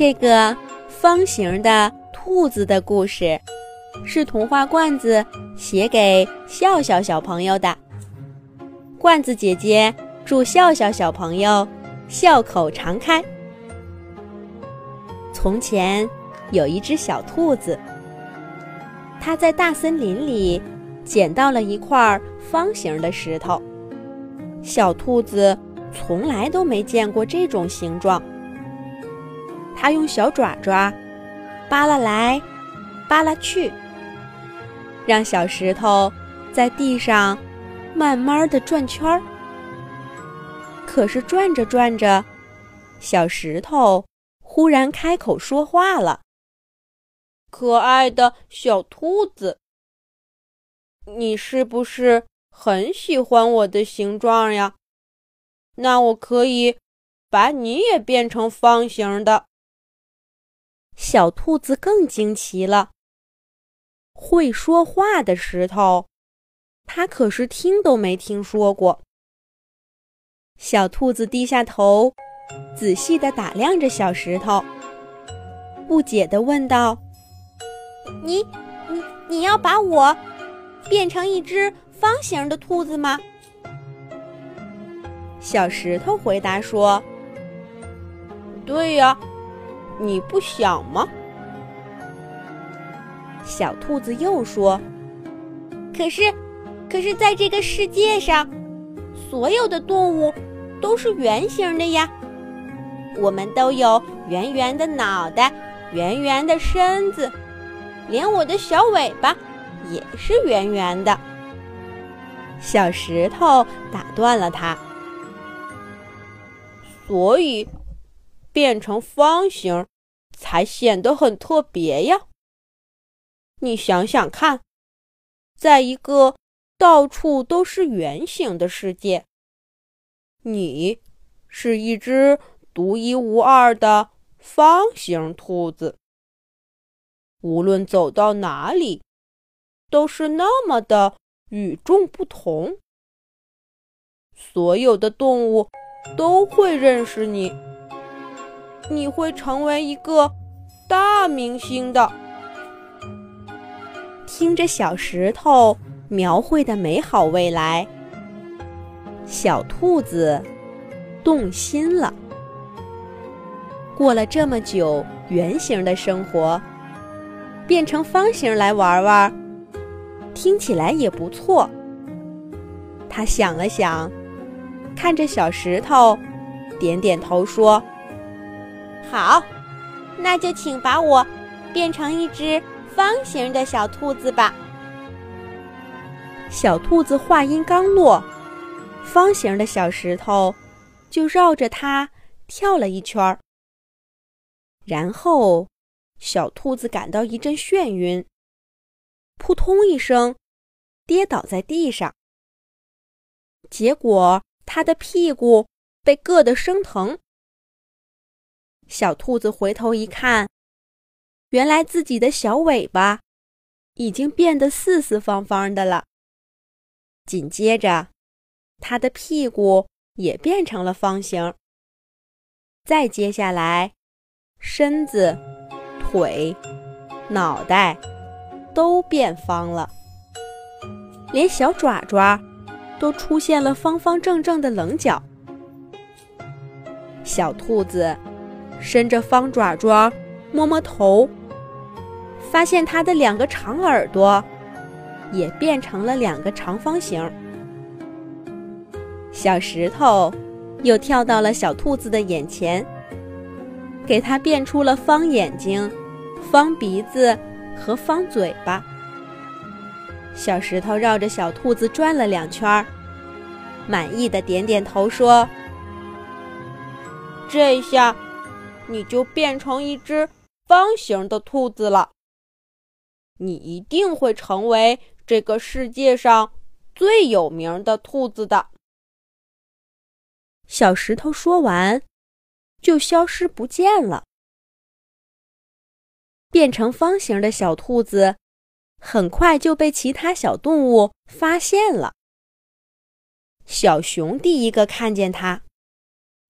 这个方形的兔子的故事，是童话罐子写给笑笑小朋友的。罐子姐姐祝笑笑小朋友笑口常开。从前有一只小兔子，它在大森林里捡到了一块方形的石头。小兔子从来都没见过这种形状。它用小爪爪扒拉来，扒拉去，让小石头在地上慢慢的转圈儿。可是转着转着，小石头忽然开口说话了：“可爱的小兔子，你是不是很喜欢我的形状呀？那我可以把你也变成方形的。”小兔子更惊奇了。会说话的石头，它可是听都没听说过。小兔子低下头，仔细地打量着小石头，不解地问道：“你、你、你要把我变成一只方形的兔子吗？”小石头回答说：“对呀。”你不想吗？小兔子又说：“可是，可是，在这个世界上，所有的动物都是圆形的呀。我们都有圆圆的脑袋，圆圆的身子，连我的小尾巴也是圆圆的。”小石头打断了他，所以。变成方形，才显得很特别呀。你想想看，在一个到处都是圆形的世界，你是一只独一无二的方形兔子。无论走到哪里，都是那么的与众不同。所有的动物都会认识你。你会成为一个大明星的。听着小石头描绘的美好未来，小兔子动心了。过了这么久圆形的生活，变成方形来玩玩，听起来也不错。他想了想，看着小石头，点点头说。好，那就请把我变成一只方形的小兔子吧。小兔子话音刚落，方形的小石头就绕着它跳了一圈儿。然后，小兔子感到一阵眩晕，扑通一声，跌倒在地上。结果，它的屁股被硌得生疼。小兔子回头一看，原来自己的小尾巴已经变得四四方方的了。紧接着，它的屁股也变成了方形。再接下来，身子、腿、脑袋都变方了，连小爪爪都出现了方方正正的棱角。小兔子。伸着方爪爪，摸摸头，发现它的两个长耳朵也变成了两个长方形。小石头又跳到了小兔子的眼前，给它变出了方眼睛、方鼻子和方嘴巴。小石头绕着小兔子转了两圈，满意的点点头说：“这下。”你就变成一只方形的兔子了。你一定会成为这个世界上最有名的兔子的。小石头说完，就消失不见了。变成方形的小兔子，很快就被其他小动物发现了。小熊第一个看见它，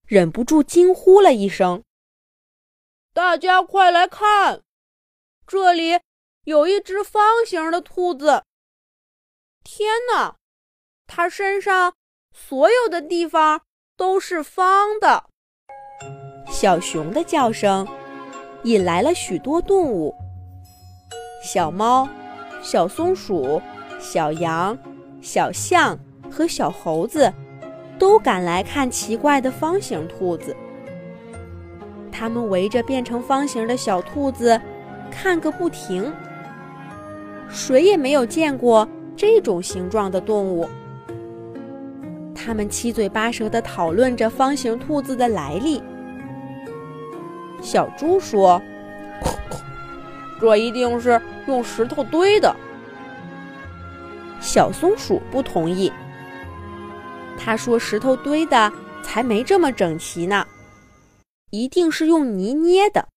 忍不住惊呼了一声。大家快来看，这里有一只方形的兔子。天哪，它身上所有的地方都是方的。小熊的叫声引来了许多动物：小猫、小松鼠、小羊、小象和小猴子都赶来看奇怪的方形兔子。他们围着变成方形的小兔子看个不停，谁也没有见过这种形状的动物。他们七嘴八舌地讨论着方形兔子的来历。小猪说：“这一定是用石头堆的。”小松鼠不同意，他说：“石头堆的才没这么整齐呢。”一定是用泥捏的。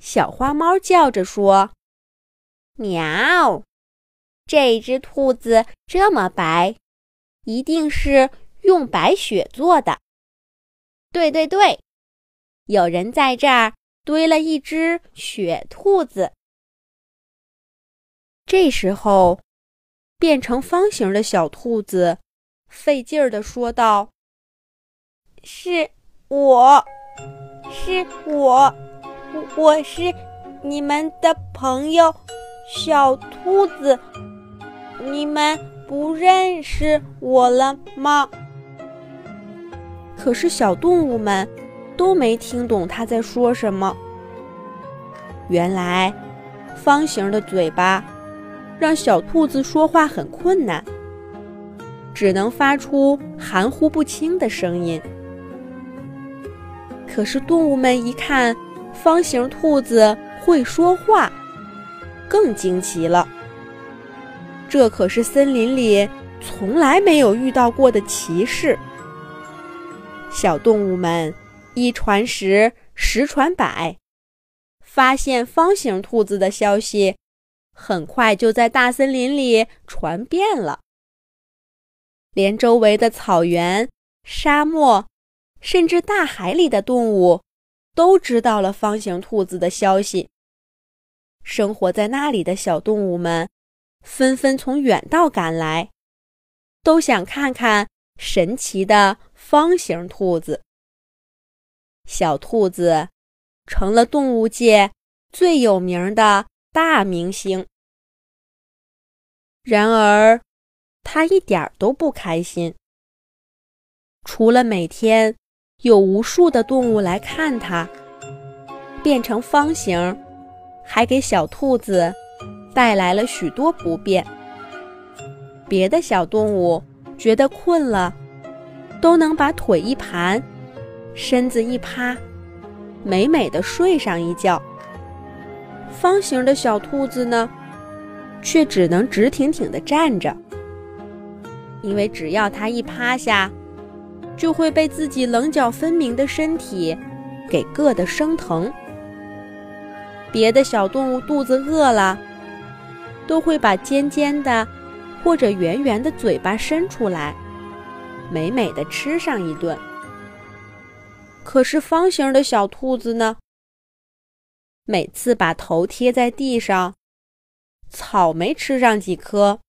小花猫叫着说：“喵，这只兔子这么白，一定是用白雪做的。”对对对，有人在这儿堆了一只雪兔子。这时候，变成方形的小兔子费劲儿地说道：“是。”我是我，我是你们的朋友小兔子，你们不认识我了吗？可是小动物们都没听懂他在说什么。原来，方形的嘴巴让小兔子说话很困难，只能发出含糊不清的声音。可是动物们一看方形兔子会说话，更惊奇了。这可是森林里从来没有遇到过的奇事。小动物们一传十，十传百，发现方形兔子的消息很快就在大森林里传遍了，连周围的草原、沙漠。甚至大海里的动物都知道了方形兔子的消息。生活在那里的小动物们纷纷从远道赶来，都想看看神奇的方形兔子。小兔子成了动物界最有名的大明星。然而，它一点都不开心，除了每天。有无数的动物来看它变成方形，还给小兔子带来了许多不便。别的小动物觉得困了，都能把腿一盘，身子一趴，美美的睡上一觉。方形的小兔子呢，却只能直挺挺地站着，因为只要它一趴下。就会被自己棱角分明的身体给硌得生疼。别的小动物肚子饿了，都会把尖尖的或者圆圆的嘴巴伸出来，美美的吃上一顿。可是方形的小兔子呢？每次把头贴在地上，草没吃上几颗，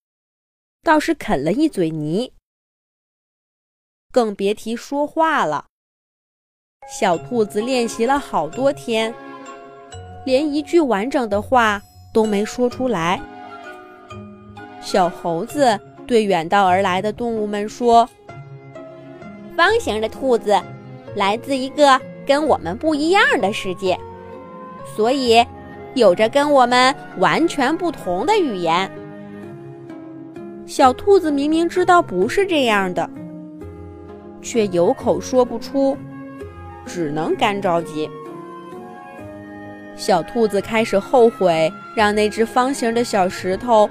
倒是啃了一嘴泥。更别提说话了。小兔子练习了好多天，连一句完整的话都没说出来。小猴子对远道而来的动物们说：“方形的兔子来自一个跟我们不一样的世界，所以有着跟我们完全不同的语言。”小兔子明明知道不是这样的。却有口说不出，只能干着急。小兔子开始后悔让那只方形的小石头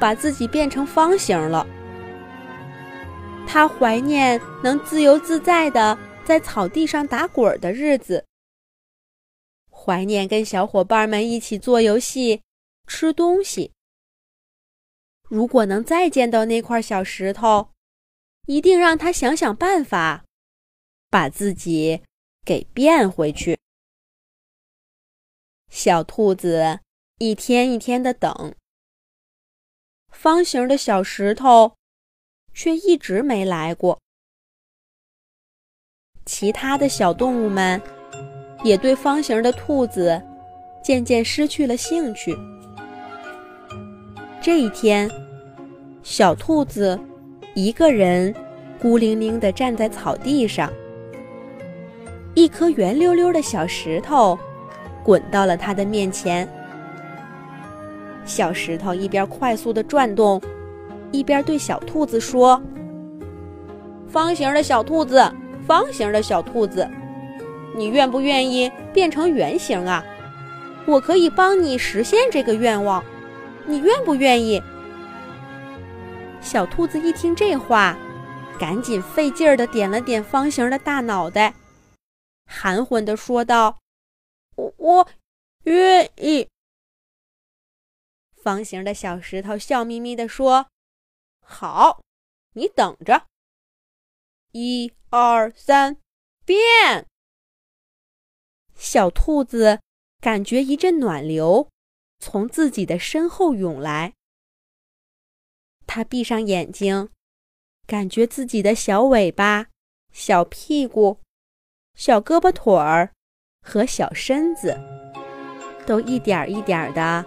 把自己变成方形了。它怀念能自由自在的在草地上打滚的日子，怀念跟小伙伴们一起做游戏、吃东西。如果能再见到那块小石头，一定让他想想办法，把自己给变回去。小兔子一天一天的等，方形的小石头却一直没来过。其他的小动物们也对方形的兔子渐渐失去了兴趣。这一天，小兔子一个人孤零零地站在草地上。一颗圆溜溜的小石头滚到了他的面前。小石头一边快速地转动，一边对小兔子说：“方形的小兔子，方形的小兔子，你愿不愿意变成圆形啊？我可以帮你实现这个愿望，你愿不愿意？”小兔子一听这话，赶紧费劲儿的点了点方形的大脑袋。含混的说道：“我我愿意。”方形的小石头笑眯眯地说：“好，你等着。一二三，变！”小兔子感觉一阵暖流从自己的身后涌来，它闭上眼睛，感觉自己的小尾巴、小屁股。小胳膊腿儿和小身子都一点一点的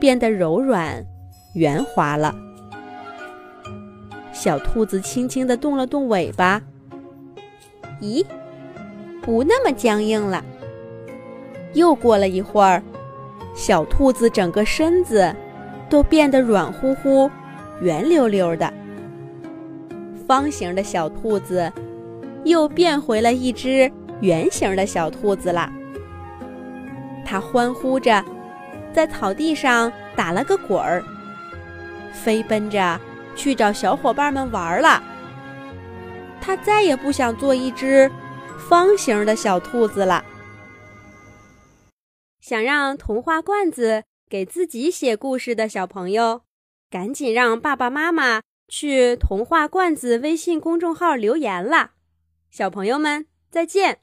变得柔软、圆滑了。小兔子轻轻地动了动尾巴，咦，不那么僵硬了。又过了一会儿，小兔子整个身子都变得软乎乎、圆溜溜的。方形的小兔子。又变回了一只圆形的小兔子了。它欢呼着，在草地上打了个滚儿，飞奔着去找小伙伴们玩了。它再也不想做一只方形的小兔子了。想让童话罐子给自己写故事的小朋友，赶紧让爸爸妈妈去童话罐子微信公众号留言啦。小朋友们，再见。